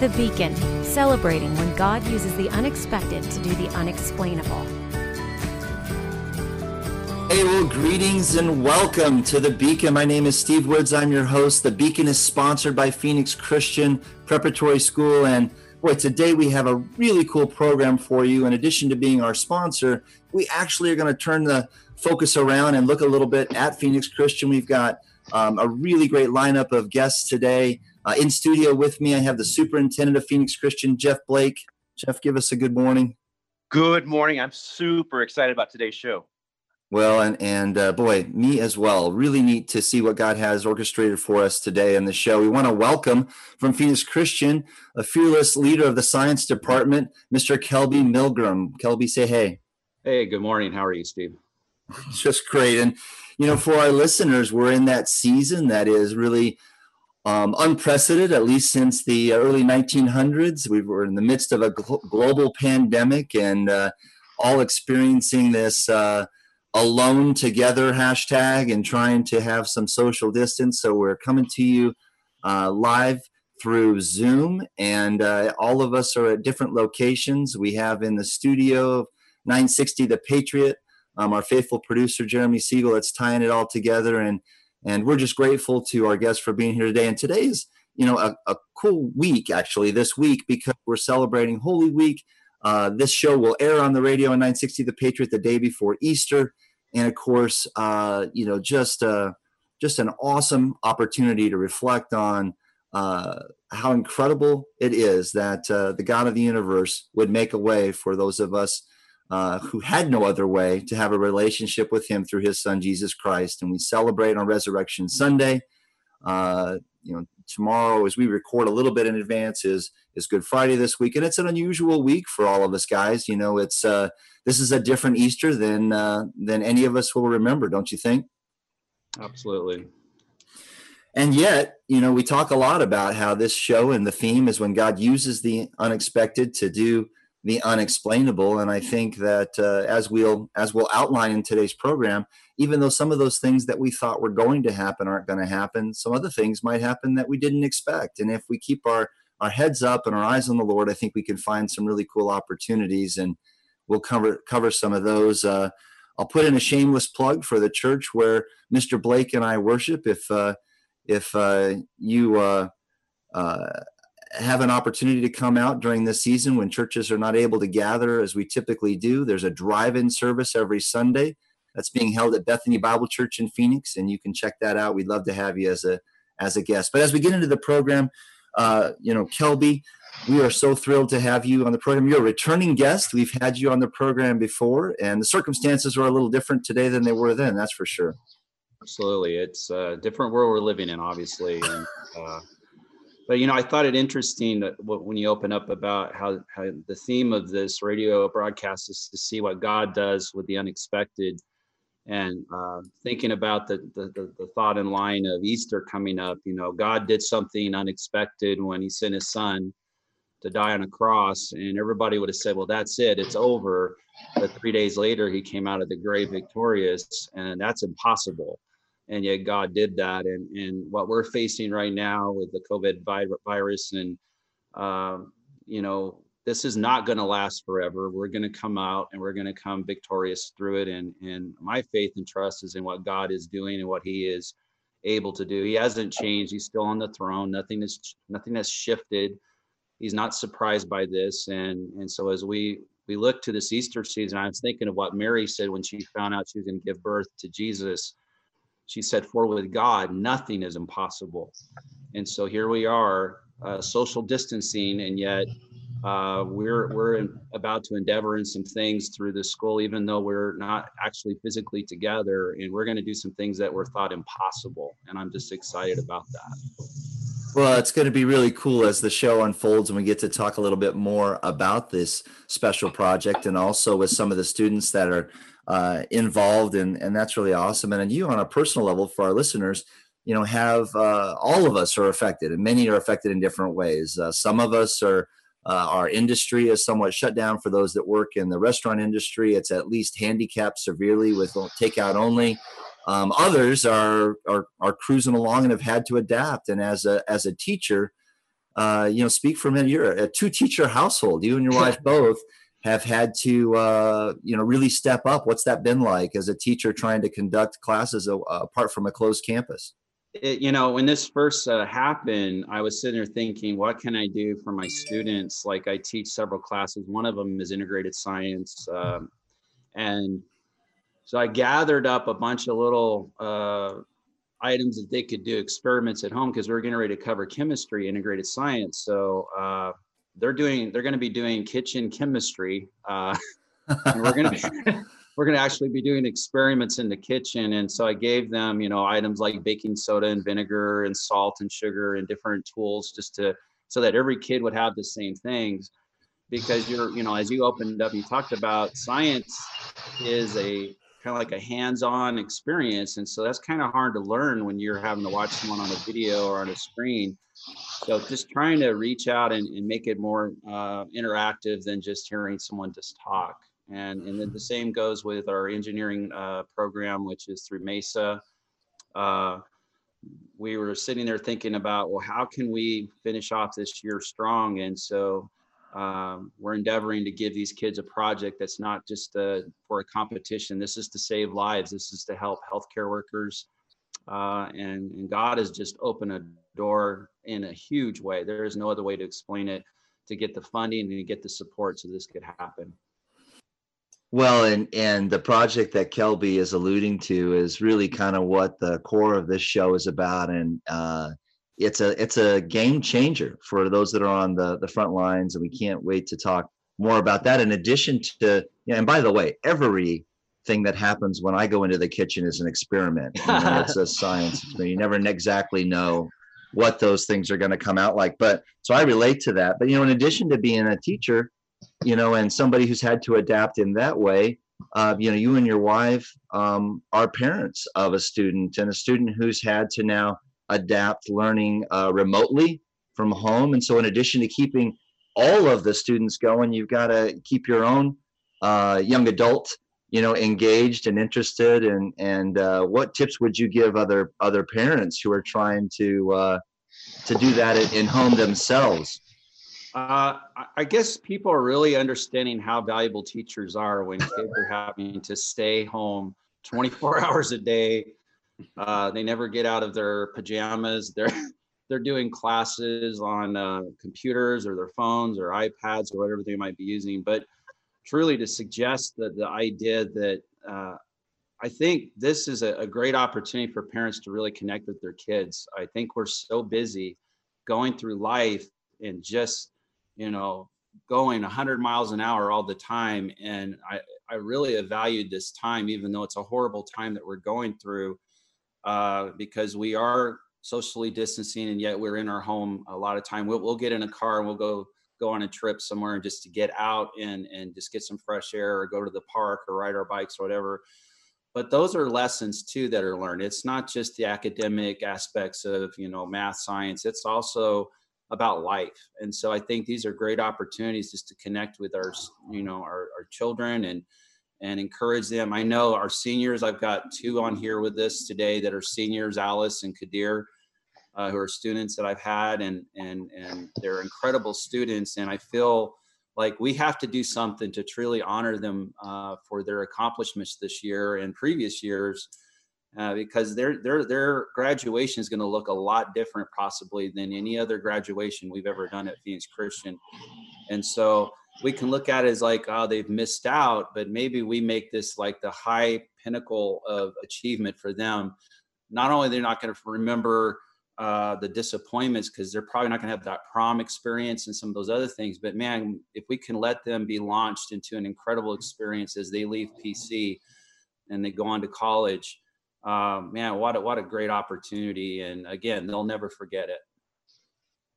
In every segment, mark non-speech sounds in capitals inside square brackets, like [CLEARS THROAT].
The Beacon, celebrating when God uses the unexpected to do the unexplainable. Hey, well, greetings and welcome to The Beacon. My name is Steve Woods. I'm your host. The Beacon is sponsored by Phoenix Christian Preparatory School. And boy, today we have a really cool program for you. In addition to being our sponsor, we actually are going to turn the focus around and look a little bit at Phoenix Christian. We've got um, a really great lineup of guests today. Uh, in studio with me, I have the superintendent of Phoenix Christian, Jeff Blake. Jeff, give us a good morning. Good morning. I'm super excited about today's show. Well, and and uh, boy, me as well. Really neat to see what God has orchestrated for us today in the show. We want to welcome from Phoenix Christian, a fearless leader of the science department, Mr. Kelby Milgrim. Kelby, say hey. Hey, good morning. How are you, Steve? [LAUGHS] Just great. And you know, for our listeners, we're in that season that is really um, unprecedented, at least since the early 1900s. We were in the midst of a gl- global pandemic and uh, all experiencing this uh, alone together hashtag and trying to have some social distance. So we're coming to you uh, live through Zoom, and uh, all of us are at different locations. We have in the studio 960 The Patriot, um, our faithful producer Jeremy Siegel, that's tying it all together and and we're just grateful to our guests for being here today. And today is, you know, a, a cool week actually this week because we're celebrating Holy Week. Uh, this show will air on the radio on 960 The Patriot the day before Easter, and of course, uh, you know, just uh, just an awesome opportunity to reflect on uh, how incredible it is that uh, the God of the universe would make a way for those of us uh, who had no other way to have a relationship with him through his son Jesus Christ. And we celebrate on Resurrection Sunday. Uh, you know, tomorrow, as we record a little bit in advance, is is Good Friday this week, and it's an unusual week for all of us guys. You know, it's uh, this is a different Easter than uh, than any of us will remember, don't you think? Absolutely. And yet, you know, we talk a lot about how this show and the theme is when God uses the unexpected to do the unexplainable. And i think that uh, as we'll as we'll outline in today's program even though some of those things that we thought were going to happen aren't going to happen some other things might happen that we didn't expect. And if we keep our our heads up and our eyes on the lord i think we can find some really cool opportunities and we'll cover cover some of those. Uh, i'll put in a shameless plug for the church where mr blake and i worship. If uh, if uh, you uh, uh, have an opportunity to come out during this season when churches are not able to gather as we typically do. There's a drive in service every Sunday that's being held at Bethany Bible Church in Phoenix, and you can check that out. We'd love to have you as a as a guest. But as we get into the program, uh, you know, Kelby, we are so thrilled to have you on the program. You're a returning guest. We've had you on the program before, and the circumstances are a little different today than they were then. That's for sure. Absolutely, it's a different world we're living in, obviously, and uh, but you know i thought it interesting that when you open up about how, how the theme of this radio broadcast is to see what god does with the unexpected and uh, thinking about the, the, the thought and line of easter coming up you know god did something unexpected when he sent his son to die on a cross and everybody would have said well that's it it's over. But three days later he came out of the grave victorious and that's impossible and yet God did that. And and what we're facing right now with the COVID virus, and um, you know, this is not going to last forever. We're going to come out and we're going to come victorious through it. And and my faith and trust is in what God is doing and what He is able to do. He hasn't changed. He's still on the throne. Nothing is nothing has shifted. He's not surprised by this. And and so as we we look to this Easter season, I was thinking of what Mary said when she found out she was going to give birth to Jesus she said, For with God, nothing is impossible. And so here we are, uh, social distancing, and yet uh, we're we're in, about to endeavor in some things through the school, even though we're not actually physically together, and we're going to do some things that were thought impossible. And I'm just excited about that. Well, it's going to be really cool as the show unfolds and we get to talk a little bit more about this special project and also with some of the students that are uh, involved, and and that's really awesome. And you, on a personal level, for our listeners, you know, have uh, all of us are affected, and many are affected in different ways. Uh, some of us are. Uh, our industry is somewhat shut down for those that work in the restaurant industry. It's at least handicapped severely with takeout only. Um, others are, are are cruising along and have had to adapt. And as a as a teacher, uh, you know, speak for a minute. You're a two teacher household. You and your wife both have had to, uh, you know, really step up. What's that been like as a teacher trying to conduct classes uh, apart from a closed campus? It, you know, when this first uh, happened, I was sitting there thinking, what can I do for my students? Like I teach several classes. One of them is integrated science. Um, and so I gathered up a bunch of little uh, items that they could do experiments at home because we're getting ready to cover chemistry, integrated science. So uh, they're doing, they're going to be doing kitchen chemistry. Uh, and we're going [LAUGHS] to we're going to actually be doing experiments in the kitchen. And so I gave them, you know, items like baking soda and vinegar and salt and sugar and different tools just to, so that every kid would have the same things because you're, you know, as you opened up, you talked about science is a kind of like a hands-on experience and so that's kind of hard to learn when you're having to watch someone on a video or on a screen so just trying to reach out and, and make it more uh, interactive than just hearing someone just talk and and then the same goes with our engineering uh, program which is through MESA uh, we were sitting there thinking about well how can we finish off this year strong and so um, we're endeavoring to give these kids a project that's not just uh, for a competition. This is to save lives. This is to help healthcare workers. Uh, and, and God has just opened a door in a huge way. There is no other way to explain it to get the funding and to get the support so this could happen. Well, and and the project that Kelby is alluding to is really kind of what the core of this show is about, and uh, it's a it's a game changer for those that are on the the front lines, and we can't wait to talk more about that. In addition to, you know, and by the way, every thing that happens when I go into the kitchen is an experiment. You know, it's a [LAUGHS] science. You never exactly know what those things are going to come out like. But so I relate to that. But you know, in addition to being a teacher, you know, and somebody who's had to adapt in that way, uh, you know, you and your wife um, are parents of a student and a student who's had to now adapt learning uh, remotely from home. And so, in addition to keeping all of the students going, you've got to keep your own uh, young adult, you know, engaged and interested. And and uh, what tips would you give other other parents who are trying to uh, to do that in home themselves? Uh, I guess people are really understanding how valuable teachers are when kids are having to stay home 24 [LAUGHS] hours a day uh, they never get out of their pajamas. They're [LAUGHS] they're doing classes on uh, computers or their phones or iPads or whatever they might be using. But truly, to suggest that the idea that uh, I think this is a, a great opportunity for parents to really connect with their kids. I think we're so busy going through life and just you know going 100 miles an hour all the time and i i really have valued this time even though it's a horrible time that we're going through uh, because we are socially distancing and yet we're in our home a lot of time. We'll, we'll get in a car and we'll go go on a trip somewhere just to get out and and just get some fresh air or go to the park or ride our bikes or whatever. But those are lessons too that are learned. It's not just the academic aspects of you know math, science. It's also about life. And so I think these are great opportunities just to connect with our you know our, our children and and encourage them. I know our seniors, I've got two on here with us today that are seniors, Alice and Kadir, uh, who are students that I've had, and and and they're incredible students. And I feel like we have to do something to truly honor them uh, for their accomplishments this year and previous years, uh, because their their their graduation is going to look a lot different possibly than any other graduation we've ever done at Phoenix Christian. And so we can look at it as like, oh, they've missed out, but maybe we make this like the high pinnacle of achievement for them. Not only they're not going to remember uh, the disappointments because they're probably not going to have that prom experience and some of those other things, but man, if we can let them be launched into an incredible experience as they leave PC and they go on to college, uh, man, what a, what a great opportunity! And again, they'll never forget it.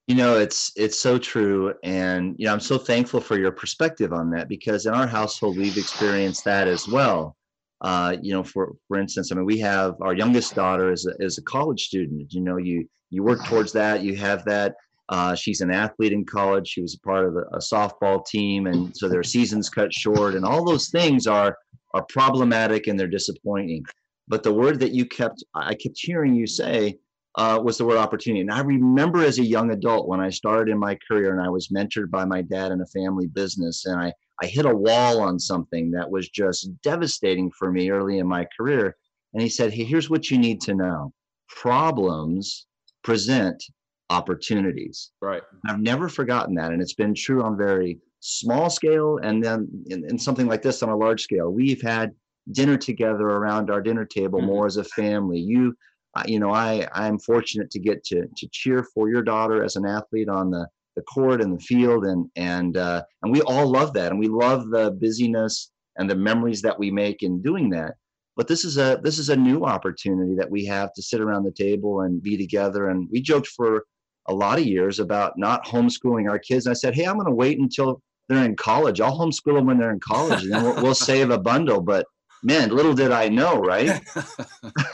You know, it's it's so true, and you know, I'm so thankful for your perspective on that because in our household we've experienced that as well. Uh, you know, for for instance, I mean, we have our youngest daughter is a, is a college student. You know, you you work towards that, you have that. Uh, she's an athlete in college. She was a part of a, a softball team, and so their seasons cut short, and all those things are are problematic and they're disappointing. But the word that you kept, I kept hearing you say uh, was the word opportunity. And I remember as a young adult when I started in my career and I was mentored by my dad in a family business, and I, I hit a wall on something that was just devastating for me early in my career. And he said, Hey, here's what you need to know problems present opportunities. Right. I've never forgotten that. And it's been true on very small scale and then in, in something like this on a large scale. We've had dinner together around our dinner table Mhm. more as a family. You, uh, you know, I I'm fortunate to get to to cheer for your daughter as an athlete on the the court and the field, and and uh, and we all love that, and we love the busyness and the memories that we make in doing that. But this is a this is a new opportunity that we have to sit around the table and be together. And we joked for a lot of years about not homeschooling our kids. and I said, hey, I'm going to wait until they're in college. I'll homeschool them when they're in college, and then we'll, we'll [LAUGHS] save a bundle. But man, little did I know, right?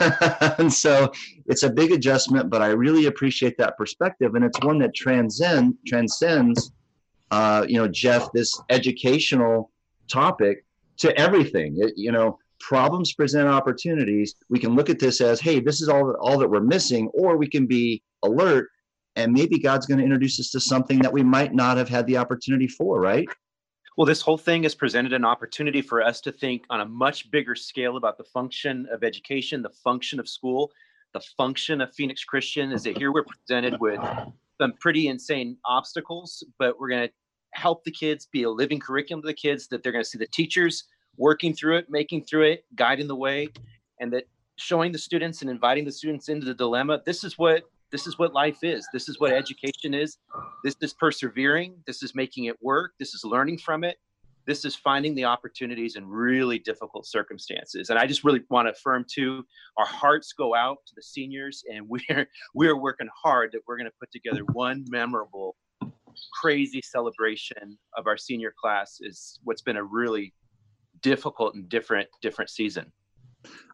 [LAUGHS] [LAUGHS] and so it's a big adjustment, but I really appreciate that perspective, and it's one that transcend transcends, uh, you know, Jeff, this educational topic to everything. It, you know, problems present opportunities. We can look at this as, hey, this is all all that we're missing, or we can be alert, and maybe God's going to introduce us to something that we might not have had the opportunity for, right? Well, this whole thing has presented an opportunity for us to think on a much bigger scale about the function of education, the function of school, the function of Phoenix Christian. Is that here we're presented with some pretty insane obstacles, but we're going to help the kids be a living curriculum to the kids that they're going to see the teachers working through it, making through it, guiding the way, and that showing the students and inviting the students into the dilemma. This is what this is what life is. This is what education is. This is persevering. This is making it work. This is learning from it. This is finding the opportunities in really difficult circumstances. And I just really want to affirm too, our hearts go out to the seniors, and [LAUGHS] we're we're working hard that we're going to put together one memorable, crazy celebration of our senior class. Is what's been a really difficult and different different season.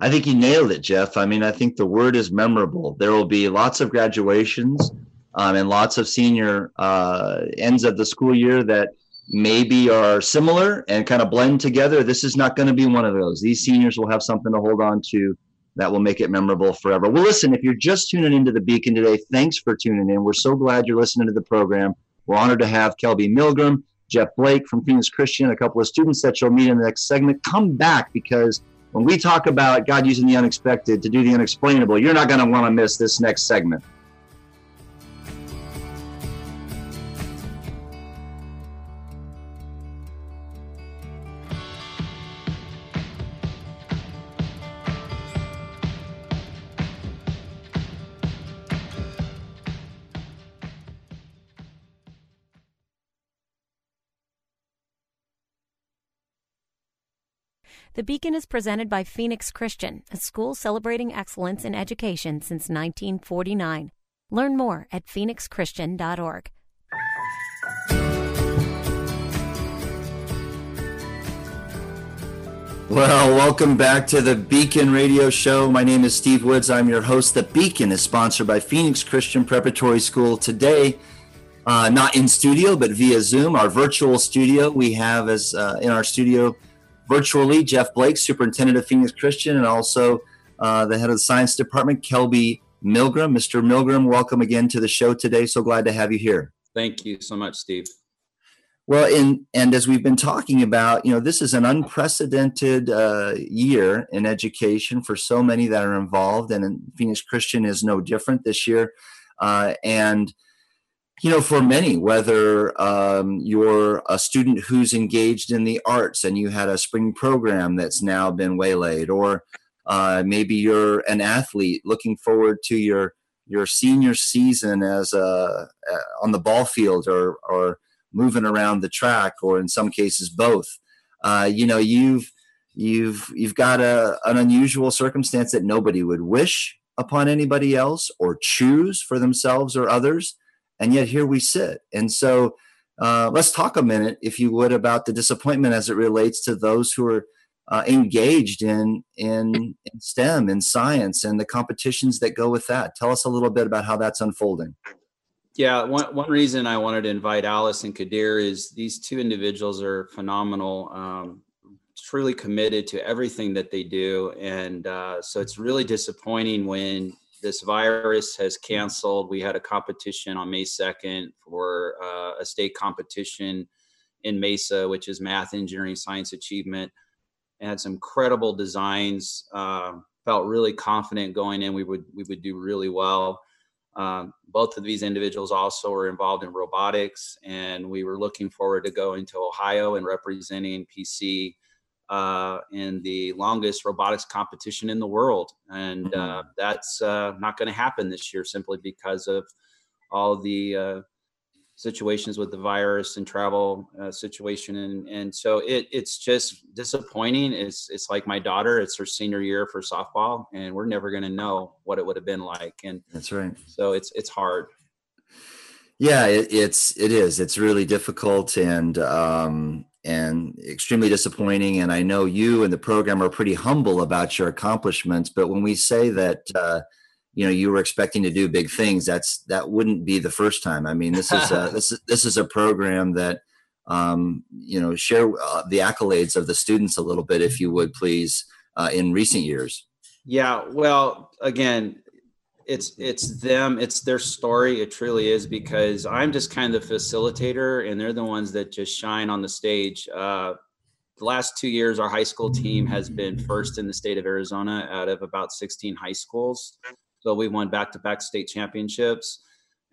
I think you nailed it, Jeff. I mean, I think the word is memorable. There will be lots of graduations um, and lots of senior uh, ends of the school year that maybe are similar and kind of blend together. This is not going to be one of those. These seniors will have something to hold on to that will make it memorable forever. Well, listen, if you're just tuning into the Beacon today, thanks for tuning in. We're so glad you're listening to the program. We're honored to have Kelby Milgrim, Jeff Blake from Phoenix Christian, a couple of students that you'll meet in the next segment. Come back because when we talk about God using the unexpected to do the unexplainable, you're not going to want to miss this next segment. The Beacon is presented by Phoenix Christian, a school celebrating excellence in education since 1949. Learn more at phoenixchristian.org. Well, welcome back to the Beacon Radio Show. My name is Steve Woods. I'm your host. The Beacon is sponsored by Phoenix Christian Preparatory School. Today, uh, not in studio, but via Zoom, our virtual studio. We have as uh, in our studio virtually Jeff Blake, Superintendent of Phoenix Christian, and also uh, the head of the Science Department, Kelby Milgrim. Mr. Milgrim, welcome again to the show today. So glad to have you here. Thank you so much, Steve. Well, in, and as we've been talking about, you know, this is an unprecedented uh, year in education for so many that are involved, and Phoenix Christian is no different this year. Uh, and you know, for many, whether um, you're a student who's engaged in the arts and you had a spring program that's now been waylaid, or uh, maybe you're an athlete looking forward to your your senior season as a uh, on the ball field or or moving around the track, or in some cases both. Uh, you know, you've you've you've got a an unusual circumstance that nobody would wish upon anybody else or choose for themselves or others and yet here we sit. And so uh, let's talk a minute, if you would, about the disappointment as it relates to those who are uh, engaged in, in in STEM and science and the competitions that go with that. Tell us a little bit about how that's unfolding. Yeah, one, one reason I wanted to invite Alice and Kadir is these two individuals are phenomenal, um, truly committed to everything that they do. And uh, so it's really disappointing when this virus has canceled. We had a competition on May 2nd for uh, a state competition in MESA, which is math, engineering, science achievement. And had some incredible designs. Uh, felt really confident going in. We would we would do really well. Um, both of these individuals also were involved in robotics, and we were looking forward to going to Ohio and representing PC uh, in the longest robotics competition in the world. And uh, mm-hmm. that's uh, not going to happen this year simply because of all the uh, situations with the virus and travel uh, situation. And, and so it, it's just disappointing. It's, it's like my daughter, it's her senior year for softball, and we're never going to know what it would have been like. And that's right. So it's, it's hard. Yeah, it, it's it is. It's really difficult, and um, and extremely disappointing. And I know you and the program are pretty humble about your accomplishments. But when we say that, uh, you know, you were expecting to do big things, that's that wouldn't be the first time. I mean, this is a, [LAUGHS] this is this is a program that, um, you know, share uh, the accolades of the students a little bit, if you would, please, uh, in recent years. Yeah. Well, again, it's it's them it's their story it truly is because i'm just kind of the facilitator and they're the ones that just shine on the stage. Uh, the last two years our high school team has been first in the state of arizona out of about 16 high schools. So we won back-to-back state championships.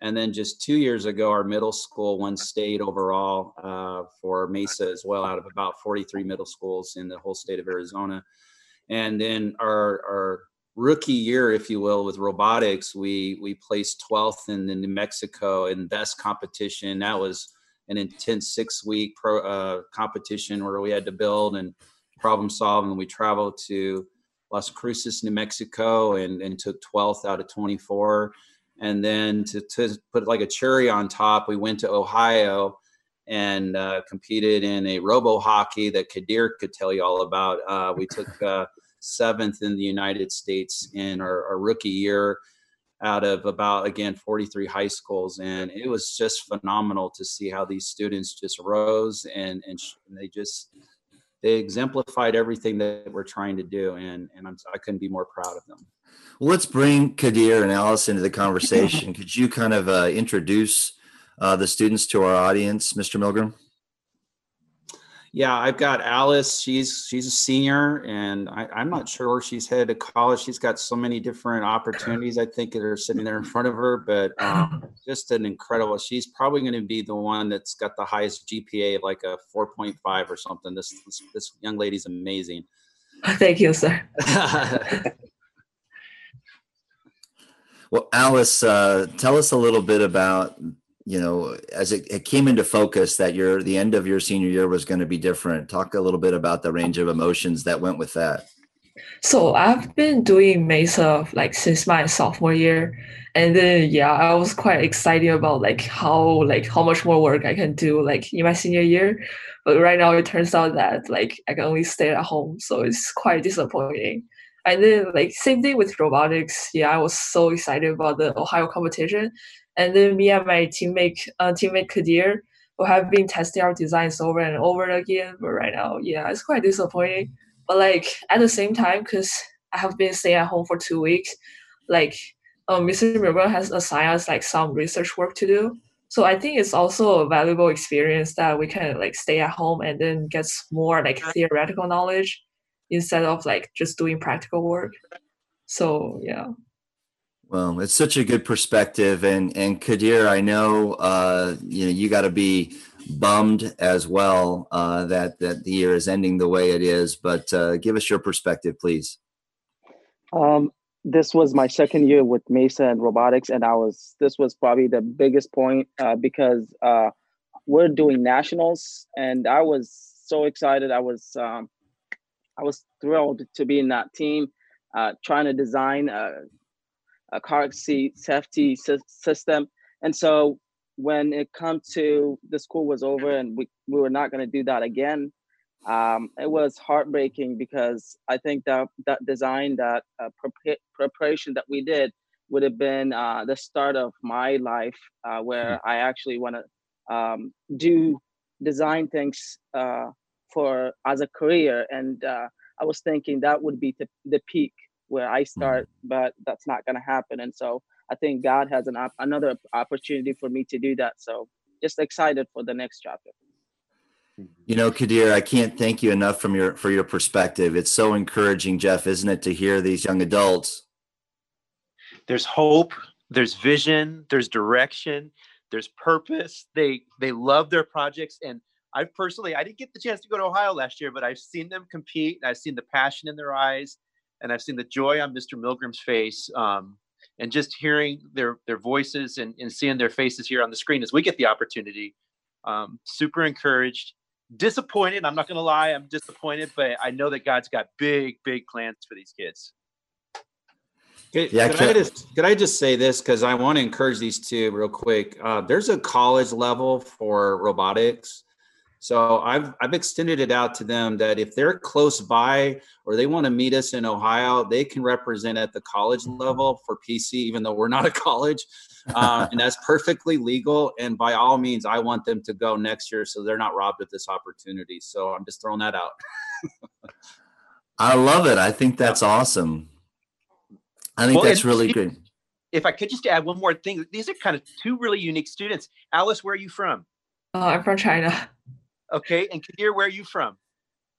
And then just two years ago our middle school won state overall uh, for MESA as well out of about 43 middle schools in the whole state of arizona. And then our our rookie year, if you will, with robotics, we we placed 12th in the New Mexico in best competition. That was an intense six week pro uh, competition where we had to build and problem solve, and we traveled to Las Cruces, New Mexico, and and took 12th out of 24. And then to, to put like a cherry on top, we went to Ohio and uh, competed in a robo hockey that Kadir could tell you all about. Uh, we took uh, seventh in the United States in our, our, rookie year out of about, again, 43 high schools. And it was just phenomenal to see how these students just rose and, and they just, they exemplified everything that we're trying to do. And, and I'm, I couldn't be more proud of them. Well, let's bring Kadir and Alice into the conversation. [LAUGHS] Could you kind of uh, introduce uh, the students to our audience, Mr. Milgrim? Yeah, I've got Alice. She's she's a senior, and I, am not sure where she's headed to college. She's got so many different opportunities. I think that are sitting there in front of her, but um, [CLEARS THROAT] just an incredible. She's probably going to be the one that's got the highest GPA like a 4.5 or something. This this, this young lady's amazing. [LAUGHS] Thank you, sir. [LAUGHS] well, Alice, uh, tell us a little bit about you know, as it, it, came into focus that your the end of your senior year was going to be different. Talk a little bit about the range of emotions that went with that. So I've been doing MESA like since my sophomore year, and then yeah, I was quite excited about like how like how much more work I can do like in my senior year. But right now it turns out that like I can only stay at home, so it's quite disappointing. And then like same thing with robotics. Yeah, I was so excited about the Ohio competition and then me and my teammate, uh, teammate Kadir, who have been testing our designs over and over again. But right now, yeah, it's quite disappointing. But like at the same time, because I have been staying at home for two weeks, like um, Mr. Milgrim has assigned us like some research work to do. So I think it's also a valuable experience that we can like stay at home and then get more like theoretical knowledge instead of like just doing practical work. So yeah. Well, it's such a good perspective, and and Kadir, I know uh, you know you got to be bummed as well uh, that that the year is ending the way it is. But uh, give us your perspective, please. Um, this was my second year with MESA and robotics, and I was this was probably the biggest point uh, because uh, we're doing nationals, and I was so excited. I was um, I was thrilled to be in that team, uh, trying to design a car seat safety system. And so when it come to the school was over and we, we were not going to do that again, um, it was heartbreaking because I think that that design, that uh, pre- preparation that we did would have been uh, the start of my life uh, where mm-hmm. I actually want to um, do design things uh, for as a career. And uh, I was thinking that would be the, the peak where I start, mm-hmm. but that's not going to happen. And so I think God has an op- another opportunity for me to do that. So just excited for the next chapter. You know, Kadir, I can't thank you enough from your for your perspective. It's so encouraging, Jeff, isn't it, to hear these young adults? There's hope, there's vision, there's direction, there's purpose. They they love their projects and I personally I didn't get the chance to go to Ohio last year, but I've seen them compete and I've seen the passion in their eyes and I've seen the joy on Mr. Milgrim's face. Um, and just hearing their their voices and, and seeing their faces here on the screen as we get the opportunity. Um, super encouraged disappointed. I'm not going to lie. I'm disappointed, but I know that God's got big, big plans for these kids. yeah, could, I just, could I just say this because I want to encourage these two real quick. Uh, there's a college level for robotics, so I've I've extended it out to them that if they're close by or they want to meet us in Ohio, they can represent at the college level for PC, even though we're not a [LAUGHS] college, um, and that's perfectly legal. And by all means, I want them to go next year so they're not robbed of this opportunity. So I'm just throwing that out. [LAUGHS] I love it. I think that's awesome. I think well, that's really good. If I could just add one more thing, these are kind of two really unique students. Alice, where are you from? Oh, I'm from China. Okay, and Kadir, where are you from?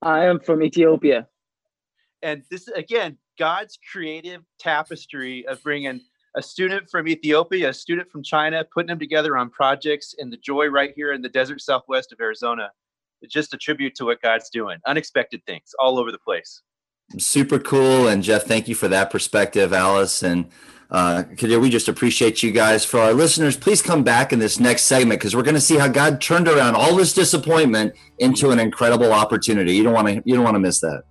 I am from Ethiopia. And this is again, God's creative tapestry of bringing a student from Ethiopia, a student from China, putting them together on projects, and the joy right here in the desert southwest of Arizona. It's just a tribute to what God's doing. Unexpected things all over the place. Super cool. And Jeff, thank you for that perspective, Alice. And uh, we just appreciate you guys. For our listeners, please come back in this next segment because we're going to see how God turned around all this disappointment into an incredible opportunity. You don't want to you don't want to miss that.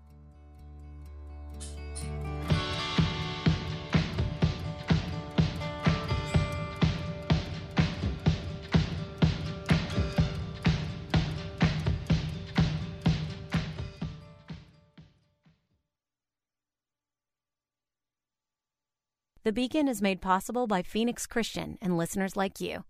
The Beacon is made possible by Phoenix Christian and listeners like you.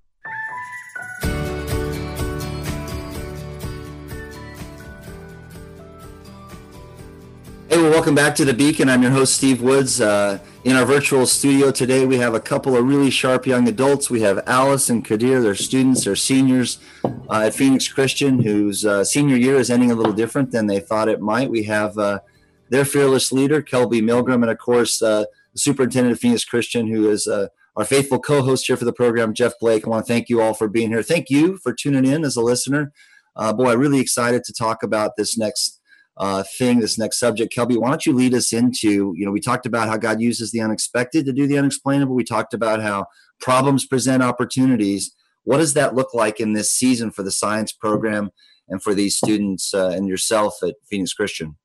Hey, well, welcome back to the Beacon. I'm your host, Steve Woods. Uh, in our virtual studio today, we have a couple of really sharp young adults. We have Alice and Kadir, they're students, they're seniors uh, at Phoenix Christian, whose uh, senior year is ending a little different than they thought it might. We have uh, their fearless leader, Kelby Milgrim, and of course, uh, the superintendent of Phoenix Christian, who is uh, our faithful co-host here for the program, Jeff Blake. I want to thank you all for being here. Thank you for tuning in as a listener. Uh, boy, I'm really excited to talk about this next uh, thing, this next subject. Kelby, why don't you lead us into, you know, we talked about how God uses the unexpected to do the unexplainable. We talked about how problems present opportunities. What does that look like in this season for the science program and for these students uh, and yourself at Phoenix Christian?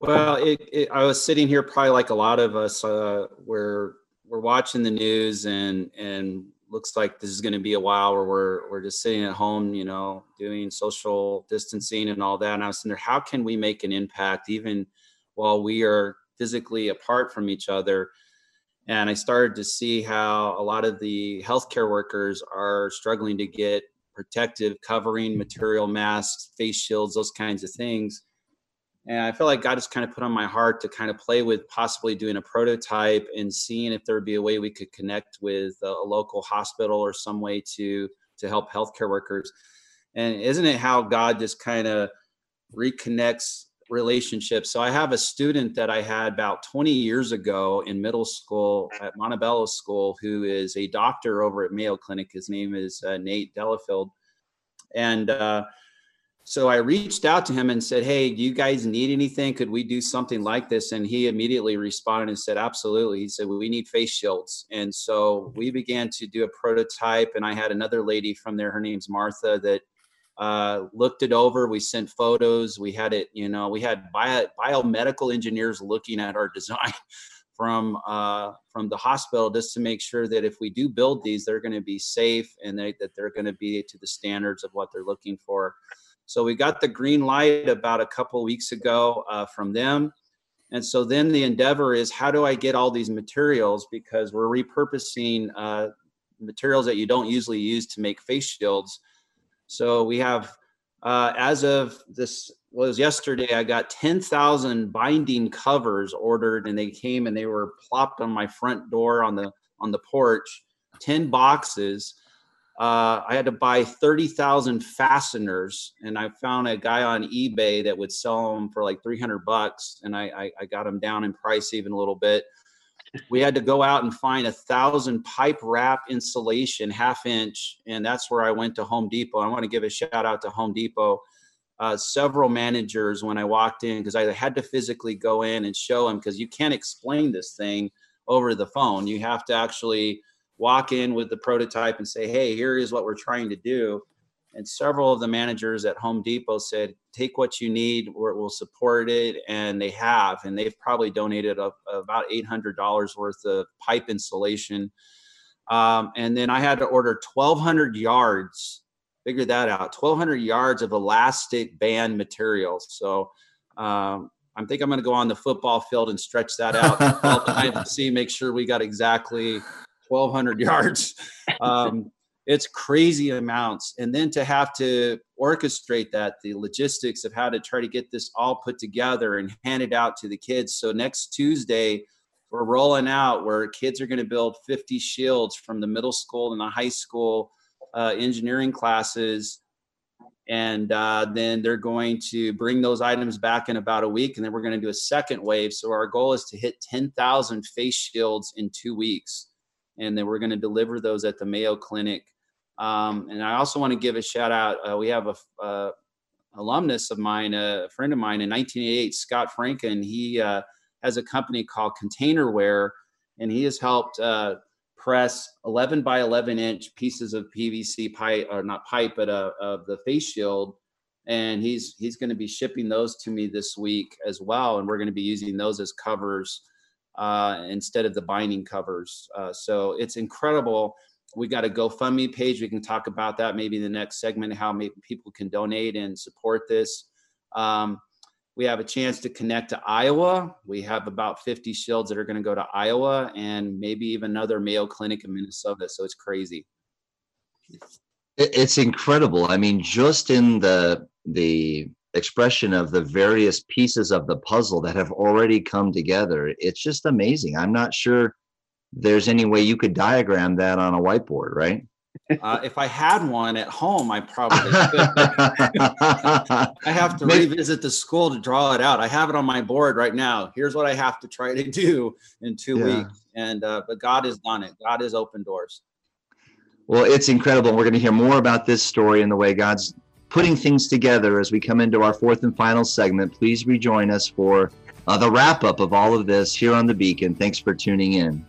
Well, it, it, I was sitting here, probably like a lot of us, uh, we're we're watching the news, and and looks like this is going to be a while where we're we're just sitting at home, you know, doing social distancing and all that. And I was there, how can we make an impact even while we are physically apart from each other? And I started to see how a lot of the healthcare workers are struggling to get protective covering material, masks, face shields, those kinds of things and I feel like God has kind of put on my heart to kind of play with possibly doing a prototype and seeing if there would be a way we could connect with a, a local hospital or some way to to help healthcare workers. And isn't it how God just kind of reconnects relationships? So I have a student that I had about 20 years ago in middle school at Montebello School who is a doctor over at Mayo Clinic. His name is uh, Nate Delafield. And uh, so I reached out to him and said, Hey, do you guys need anything? Could we do something like this? And he immediately responded and said, Absolutely. He said, well, We need face shields. And so we began to do a prototype. And I had another lady from there, her name's Martha, that uh, looked it over. We sent photos. We had it, you know, we had bio, biomedical engineers looking at our [LAUGHS] design. from uh, from the hospital just to make sure that if we do build these, they're going to be safe and they, that they're going to be to the standards of what they're looking for. So we got the green light about a couple weeks ago uh, from them. And so then the endeavor is how do I get all these materials because we're repurposing uh, materials that you don't usually use to make face shields. So we have, uh, as of this was yesterday. I got 10,000 binding covers ordered and they came and they were plopped on my front door on the, on the porch, 10 boxes. Uh, I had to buy 30,000 fasteners and I found a guy on eBay that would sell them for like 300 bucks. And I, I, I got them down in price even a little bit. We had to go out and find a thousand pipe wrap insulation half inch. And that's where I went to Home Depot. I want to give a shout out to Home Depot uh, several managers when I walked in because I had to physically go in and show them because you can't explain this thing over the phone. You have to actually walk in with the prototype and say, hey, here is what we're trying to do. And several of the managers at Home Depot said, take what you need, we'll support it. And they have, and they've probably donated a, about $800 worth of pipe insulation. Um, and then I had to order 1,200 yards figure that out 1200 yards of elastic band material so um, i think i'm going to go on the football field and stretch that out [LAUGHS] all the time to see make sure we got exactly 1200 [LAUGHS] yards. Um, it's crazy amounts. And then to have to orchestrate that the logistics of how to try to get this all put together and hand it out to the kids. So next tuesday we're rolling out where kids are going to build 50 shields from the middle school and the high school uh, engineering classes. And uh, then they're going to bring those items back in about a week and then we're going to do a second wave. So our goal is to hit 10000 face shields in two weeks and then we're going to deliver those at the mayo clinic um, and i also want to give a shout out uh, we have a uh, alumnus of mine a friend of mine in 1988 scott franken he uh, has a company called containerware and he has helped uh, press 11 by 11 inch pieces of PVC pipe, or not pipe, but uh, of the face shield. And he's he's going to be shipping those to me this week as well, and we're going to be using those as covers uh, instead of the binding covers. Uh, so it's incredible. We got a GoFundMe page. We can talk about that maybe in the next segment, how maybe people can donate and support this. Um, we have a chance to connect to Iowa. We have about 50 shields that are going to go to Iowa and maybe even another Mayo Clinic in Minnesota. So it's crazy. It's incredible. I mean, just in the the expression of the various pieces of the puzzle that have already come together, it's just amazing. I'm not sure there's any way you could diagram that on a whiteboard, right? Uh, if I had one at home, I probably [LAUGHS] could. I have to revisit the school to draw it out. I have it on my board right now. Here's what I have to try to [LAUGHS] do in two yeah. weeks. And uh, but God has done it. God has opened doors. Well, it's incredible. We're going to hear more about this story and the way God's putting things together as we come into our fourth and final segment. Please rejoin us for uh, the wrap up of all of this here on the Beacon. Thanks for tuning in.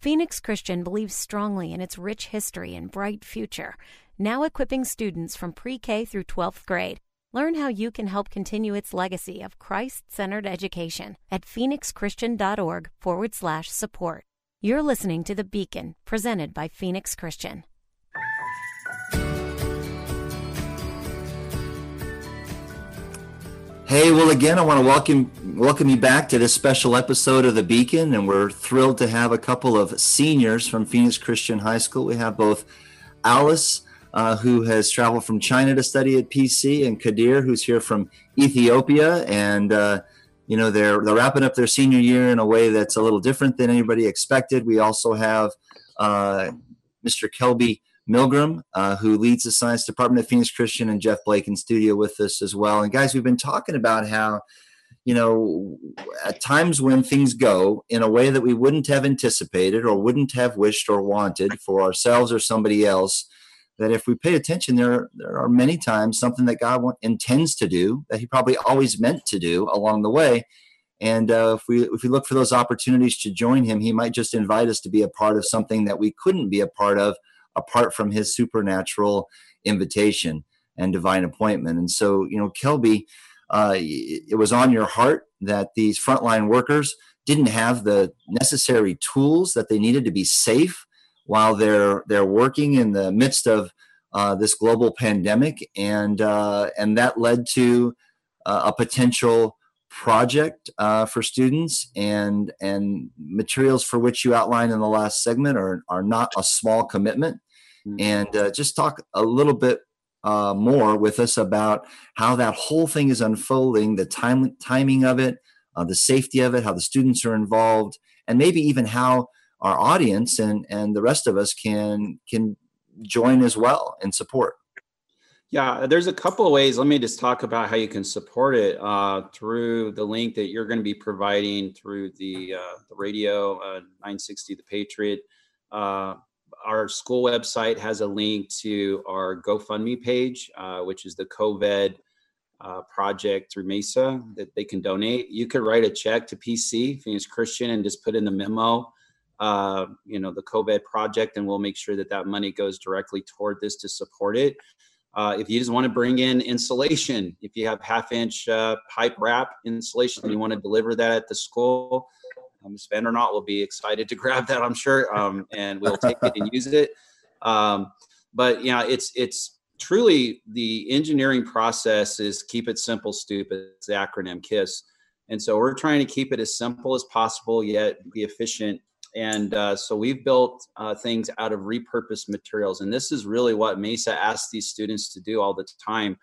Phoenix Christian believes strongly in its rich history and bright future, now equipping students from pre K through 12th grade. Learn how you can help continue its legacy of Christ centered education at phoenixchristian.org forward slash support. You're listening to The Beacon, presented by Phoenix Christian. Hey, well, again, I want to welcome welcome you back to this special episode of the Beacon, and we're thrilled to have a couple of seniors from Phoenix Christian High School. We have both Alice, uh, who has traveled from China to study at PC, and Kadir, who's here from Ethiopia, and uh, you know they're they're wrapping up their senior year in a way that's a little different than anybody expected. We also have uh, Mr. Kelby Milgrim, uh, who leads the science department at Phoenix Christian, and Jeff Blake in studio with us as well. And guys, we've been talking about how, you know, at times when things go in a way that we wouldn't have anticipated or wouldn't have wished or wanted for ourselves or somebody else, that if we pay attention, there there are many times something that God intends to do that He probably always meant to do along the way. And uh, if we if we look for those opportunities to join Him, He might just invite us to be a part of something that we couldn't be a part of apart from his supernatural invitation and divine appointment. And so, you know, Kelby, uh, it was on your heart that these frontline workers didn't have the necessary tools that they needed to be safe while they're they're working in the midst of uh, this global pandemic, and uh, and that led to uh, a potential project uh, for students and and materials for which you outlined in the last segment are are not a small commitment. Mm-hmm. And uh, just talk a little bit uh, more with us about how that whole thing is unfolding, the time timing of it, uh, the safety of it, how the students are involved, and maybe even how our audience and and the rest of us can can join as well and support. Yeah, there's a couple of ways. Let me just talk about how you can support it uh, through the link that you're going to be providing through the uh, the radio uh, 960 The Patriot. Uh, our school website has a link to our GoFundMe page, uh, which is the COVID uh, project through MESA that they can donate. You could write a check to PC Phoenix Christian and just put in the memo. you know the COVID project, and we'll make sure that that money goes directly toward this to support it. Uh, if you just want to bring in insulation, if you have half inch uh, pipe wrap insulation and you want to deliver that at the school, um. Vandernaut will be excited to [LAUGHS] grab that, I'm sure, um, and we'll take it and use it. Um, but yeah, it's it's truly the engineering process is keep it simple, stupid. It's the acronym KISS, and so we're trying to keep it as simple as possible yet be efficient and uh, so we've built uh, things out of repurposed materials. And this is really what MESA asks these students to do all the time.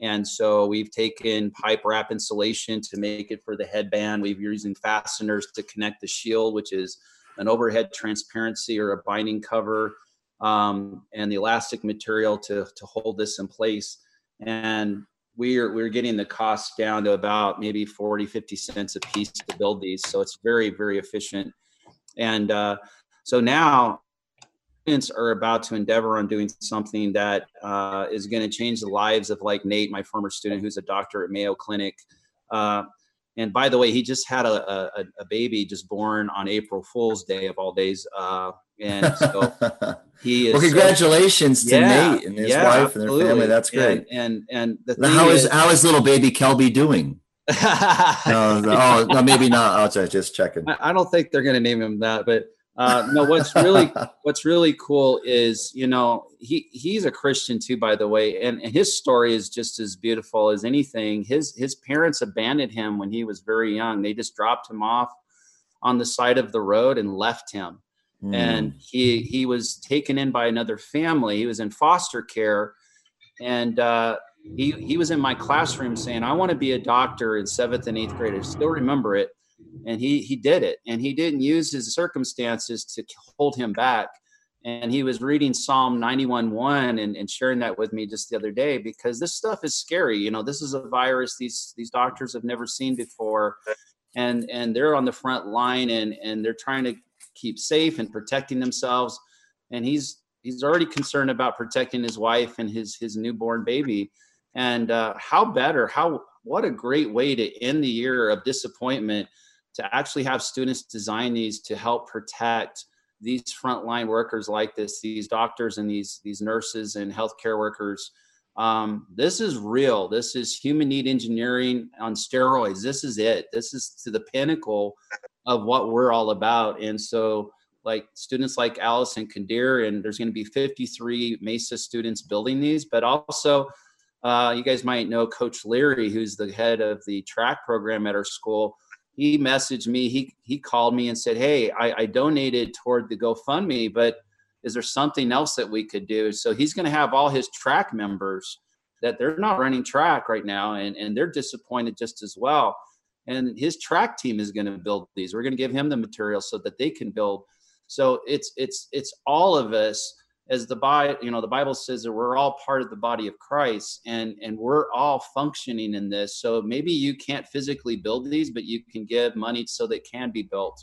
And so we've taken pipe wrap insulation to make it for the headband. We've using fasteners to connect the shield, which is an overhead transparency or a binding cover, um, and the elastic material to, to hold this in place. And we're we're getting the cost down to about maybe 40 50 cents a piece to build these so it's very very efficient and uh, so now students are about to endeavor on doing something that uh, is going to change the lives of like Nate, my former student, who's a doctor at Mayo Clinic. Uh, and by the way, he just had a, a, a, baby just born on April Fool's Day of all days. Uh, and so [LAUGHS] he is. well, congratulations so, to yeah, Nate and his yeah, wife and their family. That's great. And and, and the how is, is how is little baby Kelby doing? No, no, oh, no, maybe not. Oh, just checking. I, I don't think they're going to name him that, but uh, no. What's really [LAUGHS] what's really cool is you know he he's a Christian too, by the way, and, and his story is just as beautiful as anything. His his parents abandoned him when he was very young. They just dropped him off on the side of the road and left him. Mm. And he he was taken in by another family. He was in foster care, and uh, he he was in my classroom saying, "I want to be a doctor in seventh and eighth grade." I still remember it, and he he did it, and he didn't use his circumstances to hold him back. And he was reading Psalm 91:1 and, and sharing that with me just the other day because this stuff is scary. You know, this is a virus these these doctors have never seen before, and and they're on the front line and and they're trying to keep safe and protecting themselves. And he's he's already concerned about protecting his wife and his his newborn baby and uh, how better, how what a great way to end the year of disappointment to actually have students design these to help protect these frontline workers like this, these doctors and these these nurses and healthcare workers. Um, this is real. This is human need engineering on steroids. This is it. This is to the pinnacle of what we're all about. And so, like students like Alice and Kadir, and there's going to be 53 MESA students building these, but also uh, you guys might know Coach Leary, who's the head of the track program at our school. He messaged me. He he called me and said, "Hey, I, I donated toward the GoFundMe, but is there something else that we could do?" So he's going to have all his track members that they're not running track right now, and and they're disappointed just as well. And his track team is going to build these. We're going to give him the material so that they can build. So it's it's it's all of us as the Bible, you know, the Bible says that we're all part of the body of Christ and and we're all functioning in this. So maybe you can't physically build these, but you can give money so they can be built.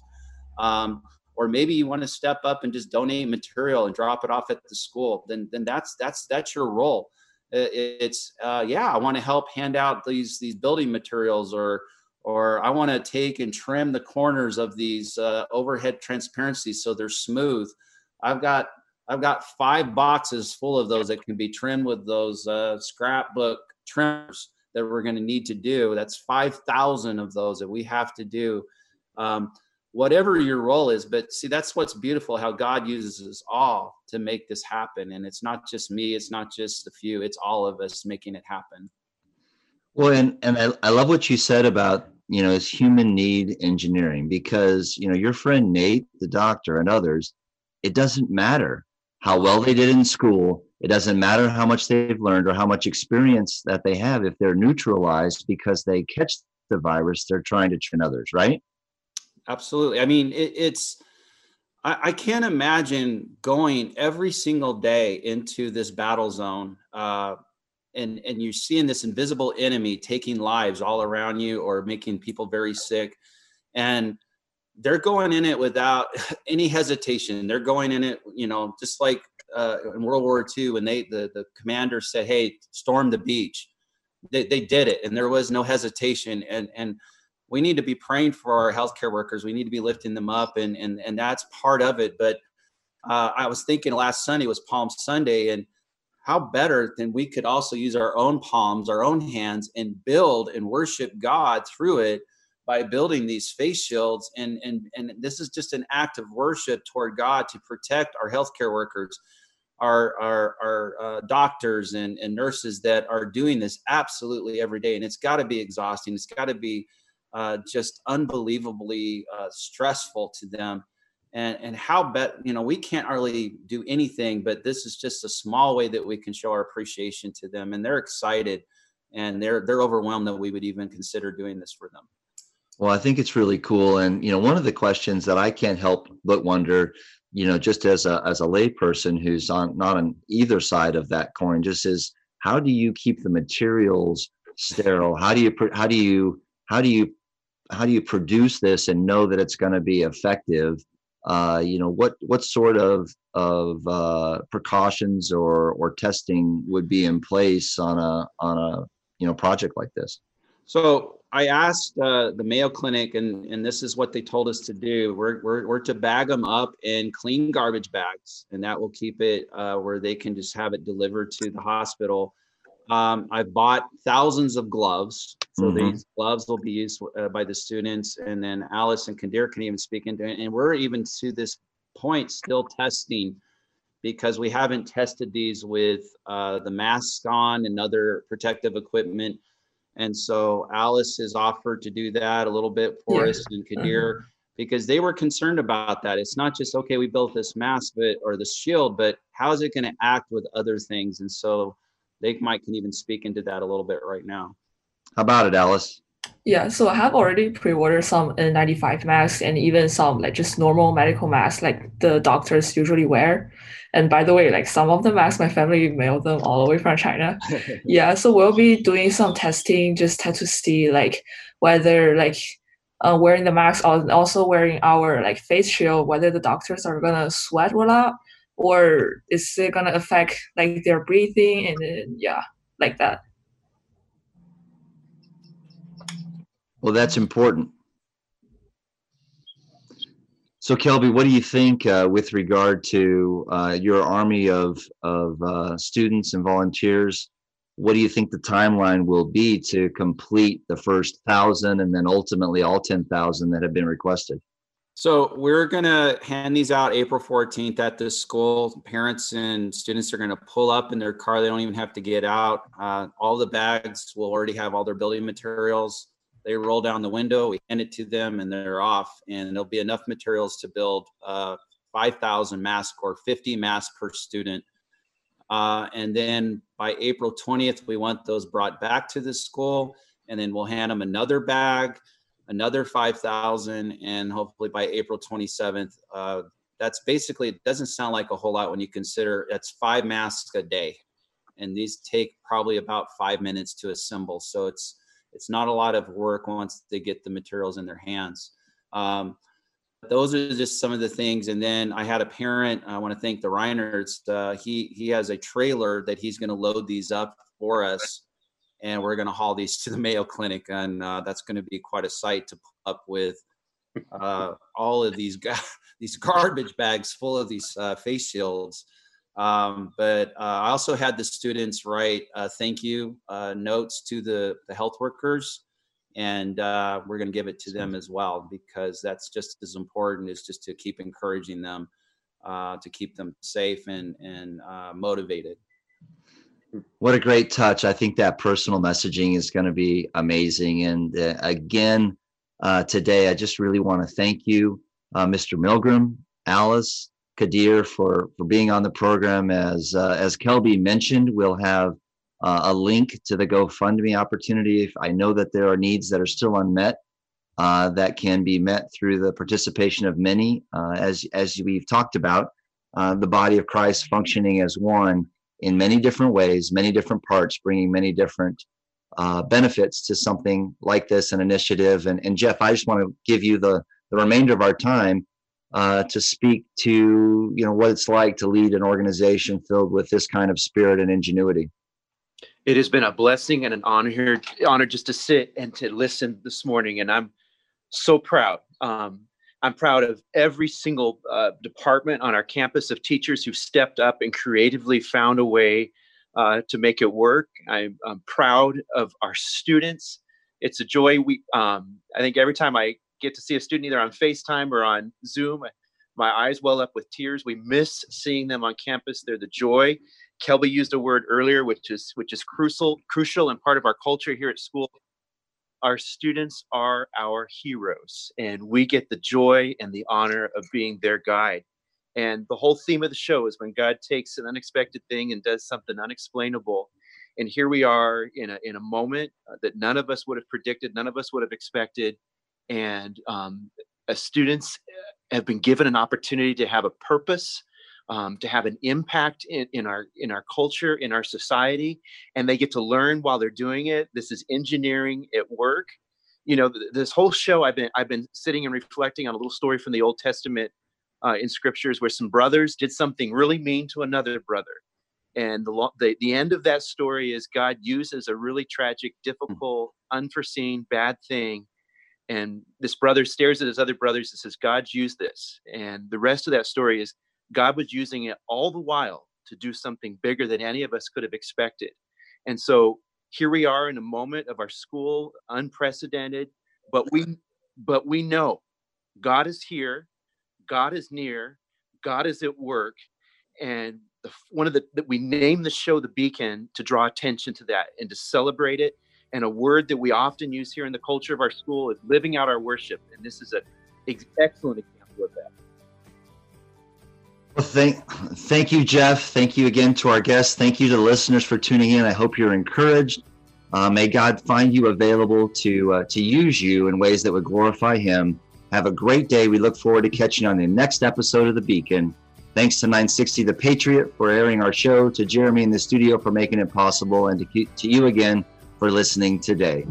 Um, or maybe you want to step up and just donate material and drop it off at the school. Then then that's that's that's your role. It's uh, yeah, I want to help hand out these these building materials or or I want to take and trim the corners of these uh, overhead transparencies so they're smooth. I've got I've got five boxes full of those that can be trimmed with those uh, scrapbook trimmers that we're going to need to do. That's 5,000 of those that we have to do. Um, whatever your role is but see that's what's beautiful how god uses us all to make this happen and it's not just me it's not just a few it's all of us making it happen well and and i, I love what you said about you know is human need engineering because you know your friend nate the doctor and others it doesn't matter how well they did in school. It doesn't matter how much they've learned or how much experience that they have. If they're neutralized because they catch the virus they're trying to train others right? Absolutely. I mean it, it's I, I, can't imagine going every single day into this battle zone uh, and and you're seeing this invisible enemy taking lives all around you or making people very sick. And they're going in it without [LAUGHS] any hesitation they're going in it you know just like uh, in world war ii when they the, the commander said hey storm the beach they, they did it and there was no hesitation and and we need to be praying for our healthcare workers. We need to be lifting them up, and and and that's part of it. But uh, I was thinking last Sunday was Palm Sunday, and how better than we could also use our own palms, our own hands, and build and worship God through it by building these face shields. And and and this is just an act of worship toward God to protect our healthcare workers. Our, our, our uh, doctors and, and nurses that are doing this absolutely every day. And it's got to be exhausting. It's got to be uh, just unbelievably uh, stressful to them. And, and how bet you know we can't really do anything but this is just a small way that we can show our appreciation to them and they're excited and they're they're overwhelmed that we would even consider doing this for them well i think it's really cool and you know one of the questions that i can't help but wonder you know just as a as a layperson who's on not on either side of that coin just is how do you keep the materials sterile? How do you how do you how do you how do you produce this and know that it's going to be effective? Uh, you know what what sort of of uh, precautions or or testing would be in place on a on a you know project like this so i asked uh, the mayo clinic and and this is what they told us to do we're, we're, we're to bag them up in clean garbage bags and that will keep it uh, where they can just have it delivered to the hospital um, I've bought thousands of gloves. So mm-hmm. these gloves will be used uh, by the students. And then Alice and Kadir can even speak into it. And we're even to this point still testing because we haven't tested these with uh, the masks on and other protective equipment. And so Alice has offered to do that a little bit for yeah. us and Kadir mm-hmm. because they were concerned about that. It's not just, okay, we built this mask but or the shield, but how is it going to act with other things? And so they might can even speak into that a little bit right now. How about it, Alice? Yeah, so I have already pre-ordered some N95 masks and even some like just normal medical masks like the doctors usually wear. And by the way, like some of the masks, my family mailed them all the way from China. [LAUGHS] yeah, so we'll be doing some testing just to see like whether like uh, wearing the mask and also wearing our like face shield, whether the doctors are gonna sweat or not, or is it gonna affect like their breathing and then, yeah like that well that's important so kelby what do you think uh, with regard to uh, your army of of uh, students and volunteers what do you think the timeline will be to complete the first thousand and then ultimately all 10,000 that have been requested so we're going to hand these out April 14th at the school. Parents and students are going to pull up in their car. They don't even have to get out. Uh, all the bags will already have all their building materials. They roll down the window, we hand it to them, and they're off. And there'll be enough materials to build uh, 5,000 masks or 50 masks per student. Uh, and then by April 20th, we want those brought back to the school, and then we'll hand them another bag another 5,000, and hopefully by April 27th. Uh, that's basically, it doesn't sound like a whole lot when you consider that's five masks a day. And these take probably about five minutes to assemble. So it's, it's not a lot of work once they get the materials in their hands. Um, those are just some of the things. And then I had a parent. I want to thank the Reinerts. Uh, he he has a trailer that he's going to load these up for us and we're going to haul these [LAUGHS] to the Mayo Clinic, and uh, that's going to be quite a sight to put up with uh, all of these [LAUGHS] these garbage bags full of these uh, face shields. Um, but uh, I also had the students write uh, thank you uh, notes to the, the health workers, and uh, we're going to give it to them as well because that's just as important is just to keep encouraging them uh, to keep them safe and and uh, motivated. What a great touch. I think that personal messaging is going to be amazing. And again today i just really want to thank you mr Milgrim alice kadir for for being on the program as as kelby mentioned we'll have uh, a link to the GoFundMe opportunity. If I know that there are needs that are still unmet uh, that can be met through the participation of many, uh, as as we've talked about, uh, the body of Christ functioning as one in many different ways, many different parts, bringing many different uh, benefits to something like this, an initiative. And, and Jeff, I just want to give you the the remainder of our time uh, to speak to you know what it's like to lead an organization filled with this kind of spirit and ingenuity. It has been a blessing and an honor honor just to sit and to listen this morning, and I'm so proud. Um, I'm proud of every single uh, department on our campus of teachers who stepped up and creatively found a way uh, to make it work. I'm, I'm, proud of our students. It's a joy. We, um, I think, every time I get to see a student either on FaceTime or on Zoom, my eyes well up with tears. We miss seeing them on campus. They're the joy Kelby used a word earlier, which is which is crucial, crucial and part of our culture here at school. Our students are our heroes, and we get the joy and the honor of being their guide. And the whole theme of the show is when God takes an unexpected thing and does something unexplainable. And here we are in a in a moment uh, that none of us would have predicted, none of us would have expected, and um, as students have been given an opportunity to have a purpose um, to have an impact in, in our in our culture in our society and they get to learn while they're doing it. This is engineering at work. You know th- this whole show i've been i've been sitting and reflecting on a little story from the old testament uh, in scriptures where some brothers did something really mean to another brother. And the, lo- the the end of that story is god uses a really tragic hmm. difficult unforeseen bad thing and this brother stares at his other brothers and says god's used this and the rest of that story is God was using it all the while to do something bigger than any of us could have expected. And so here we are in a moment of our school, unprecedented, but we but we know God is here, God is near, God is at work, and the, one of the that we name the show the beacon to draw attention to that and to celebrate it. And a word that we often use here in the culture of our school is living out our worship, and this is an excellent example of that. Well, thank, thank you, Jeff. Thank you again to our guests. Thank you to the listeners for tuning in. I hope you're encouraged. Uh, may God find you available to uh, to use you in ways that would glorify Him. Have a great day. We look forward to catching you on the next episode of The Beacon. Thanks to 960 The Patriot for airing our show, to Jeremy in the studio for making it possible, and to, to you again for listening today.